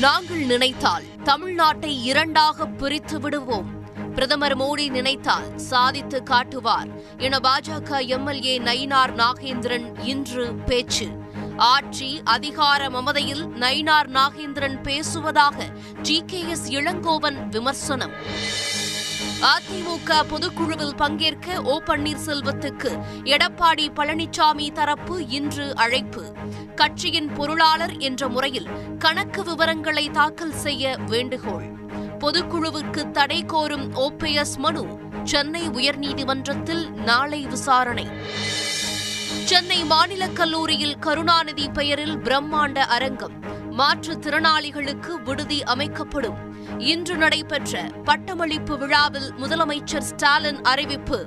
நாங்கள் நினைத்தால் தமிழ்நாட்டை இரண்டாக பிரித்து விடுவோம். பிரதமர் மோடி நினைத்தால் சாதித்து காட்டுவார் என பாஜக எம்எல்ஏ நயினார் நாகேந்திரன் இன்று பேச்சு. ஆட்சி அதிகார மமதையில் நயினார் நாகேந்திரன் பேசுவதாக ஜி கே எஸ் இளங்கோவன் விமர்சனம். அதிமுக பொதுக்குழுவில் பங்கேற்க ஓ பன்னீர்செல்வத்துக்கு எடப்பாடி பழனிசாமி தரப்பு இன்று அழைப்பு. கட்சியின் பொருளாளர் என்ற முறையில் கணக்கு விவரங்களை தாக்கல் செய்ய வேண்டுகோள். பொதுக்குழுவுக்கு தடை கோரும் ஓபிஎஸ் மனு சென்னை உயர்நீதிமன்றத்தில் நாளை விசாரணை. சென்னை மாநிலக் கல்லூரியில் கருணாநிதி பெயரில் பிரம்மாண்ட அரங்கம். மாற்றுத்திறனாளிகளுக்கு விடுதி அமைக்கப்படும். இன்று நடைபெற்ற பட்டமளிப்பு விழாவில் முதலமைச்சர் ஸ்டாலின் அறிவிப்பு.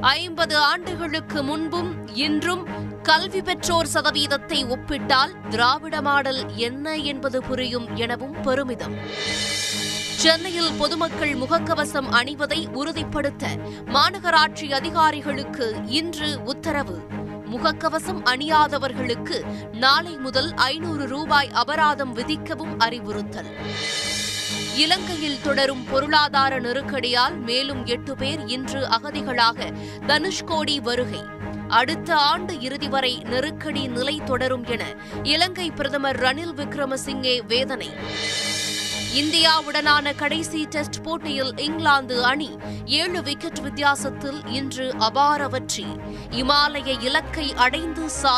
ஐம்பது ஆண்டுகளுக்கு முன்பும் இன்றும் கல்வி பெற்றோர் சதவீதத்தை ஒப்பிட்டால் திராவிட மாடல் என்ன என்பது புரியும் எனவும் பெருமிதம். சென்னையில் பொதுமக்கள் முகக்கவசம் அணிவதை உறுதிப்படுத்த மாநகராட்சி அதிகாரிகளுக்கு இன்று உத்தரவு. முகக்கவசம் அணியாதவர்களுக்கு நாளை முதல் ஐநூறு ரூபாய் அபராதம் விதிக்கவும் அறிவுறுத்தல். இலங்கையில் தொடரும் பொருளாதார நெருக்கடியால் மேலும் எட்டு பேர் இன்று அகதிகளாக தனுஷ்கோடி வருகை. அடுத்த ஆண்டு இறுதி வரை நெருக்கடி நிலை தொடரும் என இலங்கை பிரதமர் ரணில் விக்ரமசிங்கே வேதனை. இந்தியாவுடனான கடைசி டெஸ்ட் போட்டியில் இங்கிலாந்து அணி ஏழு விக்கெட் வித்தியாசத்தில் இன்று அபார வெற்றி. இமாலய இலக்கை அடைந்து சாதனை